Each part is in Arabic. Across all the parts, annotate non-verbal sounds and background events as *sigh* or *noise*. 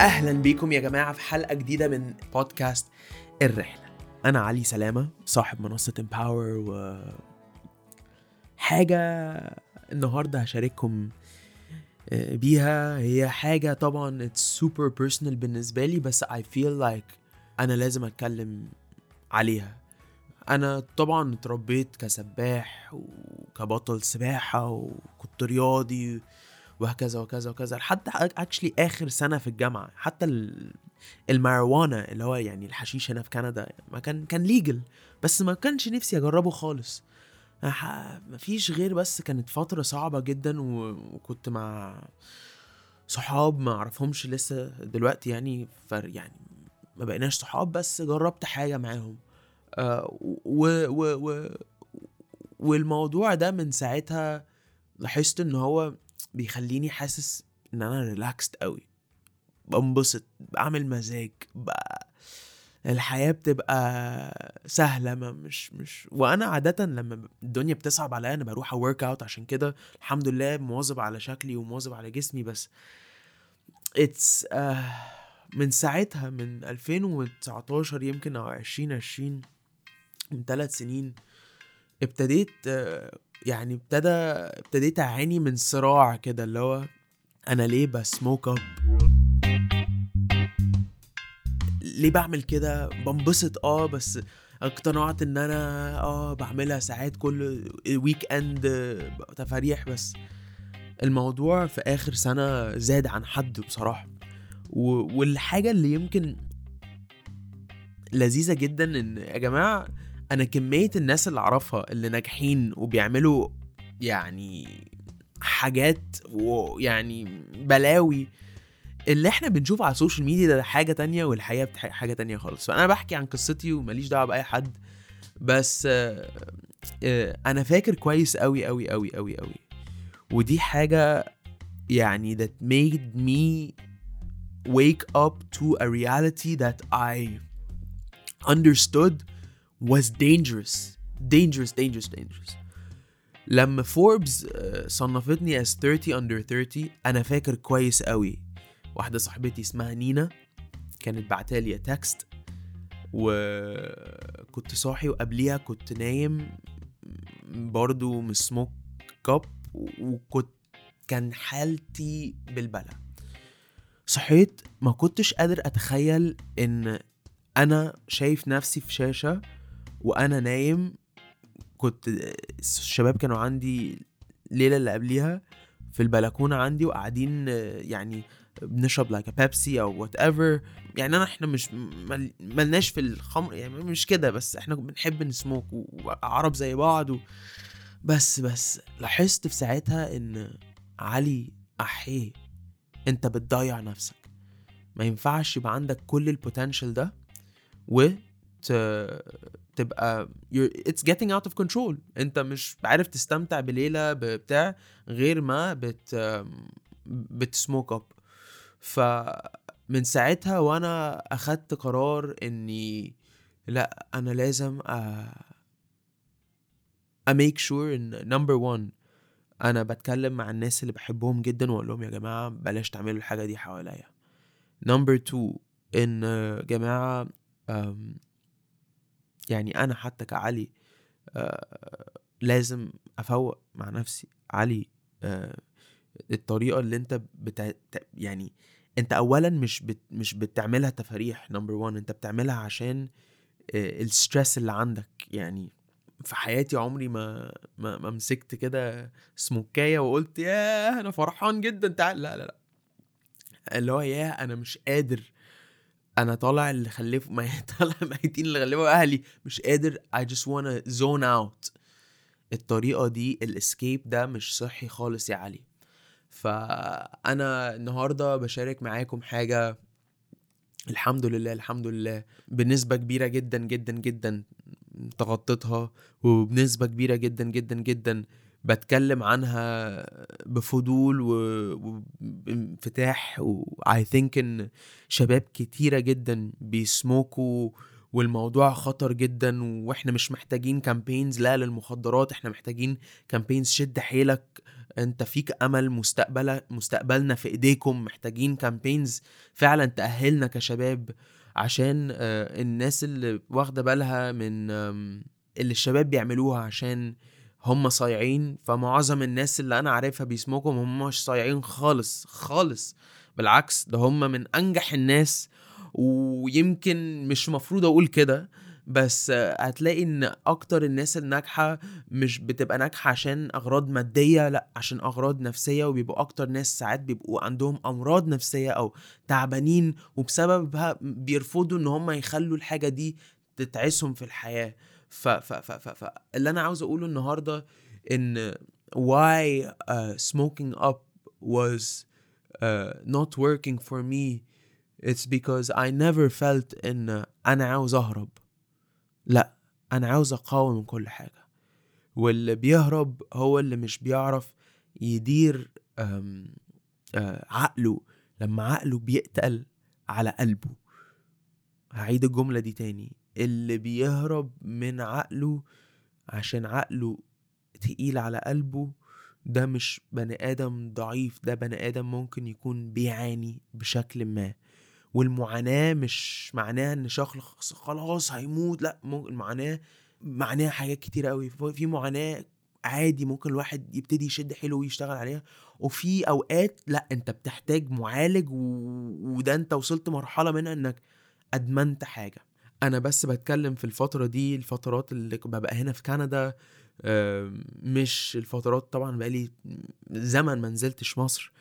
أهلا بيكم يا جماعة في حلقة جديدة من بودكاست الرحلة. أنا علي سلامة صاحب منصة Empower و حاجة النهارده هشارككم آه، بيها. هي حاجة طبعا it's super personal بالنسبة لي بس I feel like أنا لازم أتكلم عليها. أنا طبعا اتربيت كسباح وكبطل سباحة وكنت رياضي وهكذا وكذا وكذا لحد اكشلي آخر سنة في الجامعة حتى ال- الماريجوانا اللي هو يعني الحشيش هنا في كندا ما كان كان ليجل بس ما كانش نفسي أجربه خالص. ح- مفيش غير بس كانت فترة صعبة جدا وكنت مع صحاب ما أعرفهمش لسه دلوقتي يعني فر يعني ما بقيناش صحاب بس جربت حاجة معاهم. آه، و و و والموضوع ده من ساعتها لاحظت إن هو بيخليني حاسس إن أنا relaxed قوي بنبسط بعمل مزاج بقى الحياة بتبقى سهلة ما مش مش وأنا عادة لما الدنيا بتصعب عليا أنا بروح work out عشان كده الحمد لله مواظب على شكلي ومواظب على جسمي بس it's من ساعتها من 2019 يمكن أو 2020 من ثلاث سنين ابتديت آه، يعني ابتدى ابتديت أعاني من صراع كده اللي هو أنا ليه ب smoke up ليه بعمل كده؟ بنبسط آه بس اقتنعت إن أنا آه بعملها ساعات كل weekend تفاريح بس. الموضوع في آخر سنة زاد عن حد بصراحة. و- والحاجة اللي يمكن لذيذة جدا إن يا جماعة أنا كمية الناس اللي أعرفها اللي ناجحين وبيعملوا يعني حاجات ويعني بلاوي اللي إحنا بنشوفه على السوشيال ميديا ده حاجة تانية والحقيقة بتح- حاجة تانية خالص. فأنا بحكي عن قصتي وماليش دعوة بأي حد بس آه، آه، أنا فاكر كويس قوي قوي قوي قوي قوي ودي حاجة يعني that made me wake up to a reality that I understood was dangerous. Dangerous dangerous dangerous. لما فوربس صنفتني as 30 under 30 أنا فاكر كويس قوي. واحدة صاحبتي اسمها نينا كانت بعتالي text وكنت صاحي وقبليها كنت نايم برضو م smoke up وكنت كان حالتي بالبلا صحيت ما كنتش قادر أتخيل إن أنا شايف نفسي في شاشة وأنا نايم كنت الشباب كانوا عندي الليلة اللي قبليها في البلكونة عندي وقاعدين يعني بنشرب like بيبسي أو whatever يعني أنا إحنا مش مل- ملناش في الخمر يعني مش كده بس إحنا بنحب نسموك وعرب زي بعض و... بس بس لاحظت في ساعتها إن علي أحيه أنت بتضيع نفسك. ما ينفعش يبقى عندك كل ال potential ده و تبقى it's getting out of control. انت مش عارف تستمتع بليلة بتاع غير ما بت بت smoke up فمن ساعتها وأنا أخدت قرار إني لأ أنا لازم أ ا make sure إن number 1 أنا بتكلم مع الناس اللي بحبهم جدا وأقول لهم يا جماعة بلاش تعملوا الحاجة دي حواليا. number 2 إن جماعة أم، يعني أنا حتى كعلي آه، لازم أفوق مع نفسي. علي آه، الطريقة اللي أنت بتا... يعني أنت اولا مش بت... مش بتعملها تفاريح number 1 أنت بتعملها عشان آه، ال stress اللي عندك. يعني في حياتي عمري ما ما, ما مسكت كده سموكاية وقلت ياه أنا فرحان جدا تعال لا لا لا. اللي هو ياه أنا مش قادر أنا طالع اللي خلفه *laughs* ما طالع ميتين اللي خلفوا أهلي. مش قادر I just wanna zone out. الطريقة دي ال escape ده مش صحي خالص يا علي. فأنا النهارده بشارك معاكم حاجة. الحمد لله الحمد لله. بنسبة كبيرة جدا جدا جدا تغطيتها وبنسبة كبيرة جدا جدا جدا بتكلم عنها بفضول و- وبانفتاح و I think إن شباب كتيرة جدا بيسموكوا والموضوع خطر جدا وإحنا مش محتاجين كامبينز لا للمخدرات إحنا محتاجين campaigns شد حيلك. أنت فيك أمل مستقبل مستقبلنا في إيديكم محتاجين campaigns فعلا تأهلنا كشباب. عشان آه، الناس اللي واخدة بالها من اللي الشباب بيعملوها عشان هم صايعين فمعظم الناس اللي أنا عارفها بي smoke up هم مش صايعين خالص خالص. بالعكس ده هم من أنجح الناس ويمكن مش مفروض أقول كده بس هتلاقي إن أكتر الناس الناجحة مش بتبقى ناجحة عشان أغراض مادية لأ عشان أغراض نفسية وبيبقوا أكتر ناس ساعات بيبقوا عندهم أمراض نفسية أو تعبانين وبسببها بيرفضوا إن هم يخلوا الحاجة دي تتعسهم في الحياة. ف ف ف ف ف اللي أنا عاوز أقوله النهارده إن why uh, smoking up was uh, not working for me it's because I never felt إن أنا عاوز أهرب. لأ أنا عاوز أقاوم كل حاجة. واللي بيهرب هو اللي مش بيعرف يدير آه، عقله. لما عقله بيتقل على قلبه. هعيد الجملة دي تاني. اللي بيهرب من عقله عشان عقله تقيل على قلبه ده مش بني آدم ضعيف ده بني آدم ممكن يكون بيعاني بشكل ما. والمعاناة مش معناها إن شخص خلاص هيموت لأ ممكن المعاناة معناها حاجات كتير قوي في معاناة عادي ممكن الواحد يبتدي يشد حيله ويشتغل عليها. وفي أوقات لأ أنت بتحتاج معالج. وده أنت وصلت مرحلة منها إنك أدمنت حاجة. أنا بس بتكلم في الفترة دي الفترات اللي ببقى هنا في كندا مش الفترات طبعا بقالي زمن ما نزلتش مصر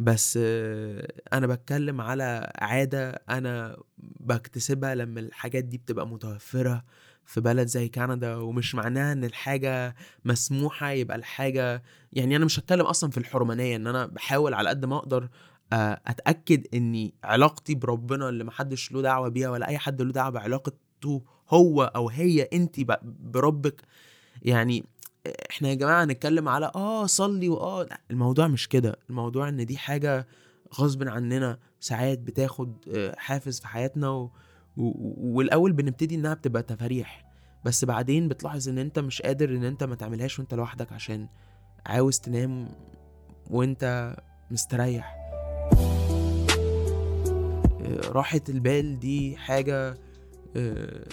بس آه، أنا بتكلم على عادة أنا بكتسبها لما الحاجات دي بتبقى متوفرة في بلد زي كندا ومش معناها إن الحاجة مسموحة يبقى الحاجة يعني أنا مش هتكلم أصلا في الحرمانية إن أنا بحاول على قد ما أقدر أتأكد إني علاقتي بربنا اللي محدش له دعوة بيها ولا أي حد له دعوة بعلاقته هو أو هي انت بربك. يعني إحنا يا جماعة هنتكلم على آه صلي واه لأ الموضوع مش كده. الموضوع إن دي حاجة غصب عننا ساعات بتاخد آه، حافز في حياتنا و... و... والأول بنبتدي إنها بتبقى تفاريح بس بعدين بتلاحظ إن أنت مش قادر إن أنت ما تعملهاش وأنت لوحدك عشان عاوز تنام وأنت مستريح. آه، راحة البال دي حاجة آه،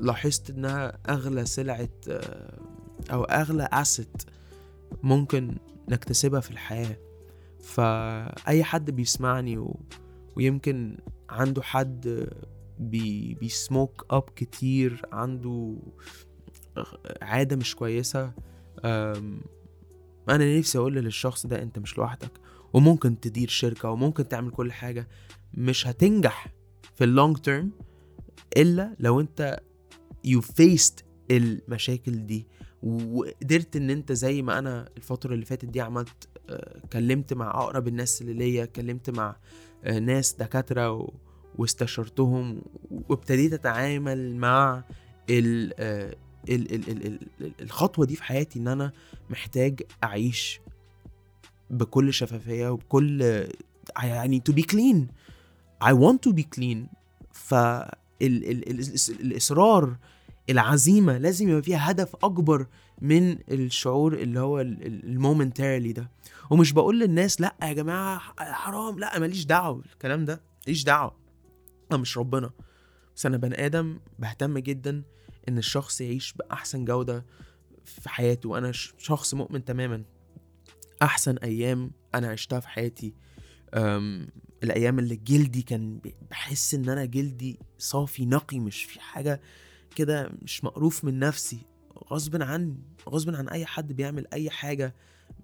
لاحظت إنها أغلى سلعة آه، أو أغلى asset ممكن نكتسبها في الحياة فأي حد بيسمعني و... ويمكن عنده حد بي... بي smoke up كتير عنده عادة مش كويسة. أنا نفسي أقول للشخص ده أنت مش لوحدك وممكن تدير شركة وممكن تعمل كل حاجة مش هتنجح في اللونج تيرم إلا لو أنت you faced المشاكل دي. وقدرت إن أنت زي ما أنا الفترة اللي فاتت دي عملت آه، كلمت مع أقرب الناس اللي ليا كلمت مع آه، ناس دكاترة واستشرتهم وابتديت أتعامل مع ال آه، ال ال ال ال الخطوة دي في حياتي إن أنا محتاج أعيش بكل شفافية وبكل يعني to be clean. I want to be clean. ف ال ال ال الإصرار العزيمة لازم يبقى فيها هدف أكبر من الشعور اللي هو المومنتاري ده. ومش بقول للناس لأ يا جماعة حرام لأ ماليش دعوة بالكلام ده ماليش دعوة. أنا مش ربنا. بس أنا بني آدم بهتم جدا إن الشخص يعيش بأحسن جودة في حياته. وأنا شخص مؤمن تماما. أحسن أيام أنا عشتها في حياتي الأيام اللي جلدي كان بحس إن أنا جلدي صافي نقي مش في حاجة كده مش مقروف من نفسي غصب عني غصب عن أي حد بيعمل أي حاجة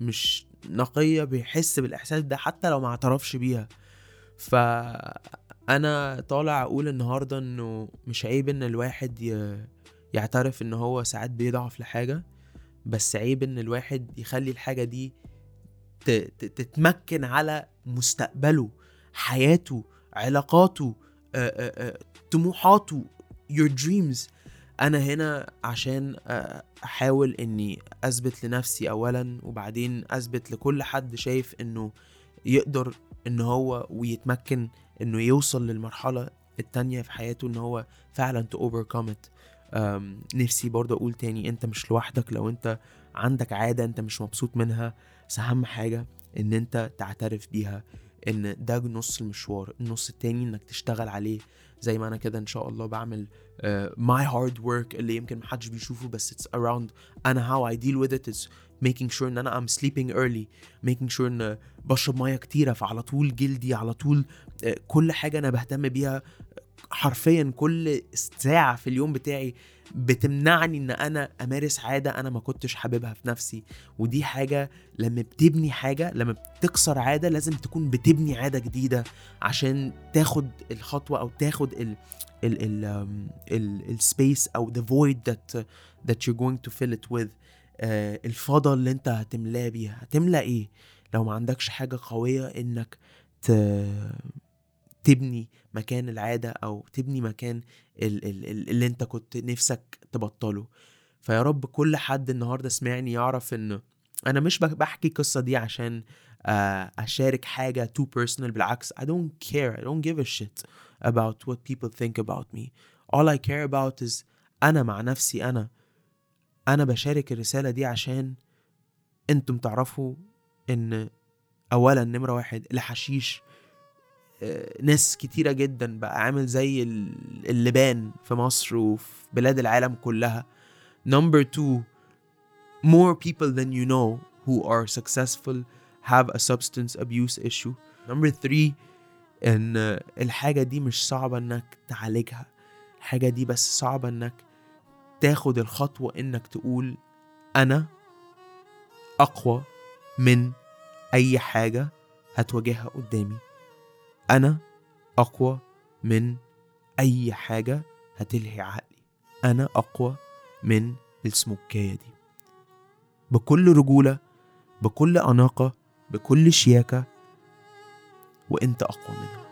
مش نقية بيحس بالإحساس ده حتى لو ما اعترفش بيها فانا طالع أقول النهارده إنه مش عيب إن الواحد. يعترف إن هو ساعات بيضعف لحاجة بس عيب إن الواحد يخلي الحاجة دي. تتمكن على مستقبله حياته علاقاته طموحاته your dreams. أنا هنا عشان أحاول إني أثبت لنفسي اولا وبعدين أثبت لكل حد شايف إنه يقدر إن هو ويتمكن إنه يوصل للمرحلة التانية في حياته إن هو فعلا to overcome it. أم، نفسي برضه أقول تاني أنت مش لوحدك لو أنت عندك عادة أنت مش مبسوط منها بس أهم حاجة إن أنت تعترف بيها إن ده نص المشوار النص التاني إنك تشتغل عليه. زي ما أنا كده إن شاء الله بعمل my hard work اللي يمكن محدش بيشوفه بس it's around أنا how I deal with it is making sure إن أنا I'm sleeping early making sure إن بشرب مية كتيرة فعلى طول جلدي على طول آه، كل حاجة أنا بهتم بيها حرفيا كل ساعة في اليوم بتاعي بتمنعني إن أنا أمارس عادة أنا ما كنتش حاببها في نفسي. ودي حاجة لما بتبني حاجة لما بتكسر عادة لازم تكون بتبني عادة جديدة عشان تاخد الخطوة أو تاخد ال ال ال ال السبيس أو the void that that you're going to fill it with. آه الفضل اللي أنت هتملاه بيها. هتملى إيه؟ لو ما عندكش حاجة قوية إنك ت تبني مكان العادة أو تبني مكان ال- ال- ال- اللي أنت كنت نفسك تبطله. فيا رب كل حد النهاردة سمعني يعرف إن أنا مش بح- بحكي القصة دي عشان آه، أشارك حاجة too personal بالعكس I don't care I don't give a shit about what people think about me. All I care about is أنا مع نفسي أنا أنا بشارك الرسالة دي عشان أنتم تعرفوا إن أولا نمرة واحد الحشيش ناس كتيرة جدا بقى عامل زي ال- اللبان في مصر وفي بلاد العالم كلها. Number two more people than you know who are successful have a substance abuse issue. Number three إن الحاجة دي مش صعبة إنك تعالجها. الحاجة دي بس صعبة إنك تاخد الخطوة إنك تقول أنا أقوى من أي حاجة هتواجهها قدامي. أنا أقوى من أي حاجة هتلهي عقلي. أنا أقوى من السموكية دي. بكل رجولة بكل أناقة بكل شياكة وأنت أقوى منها.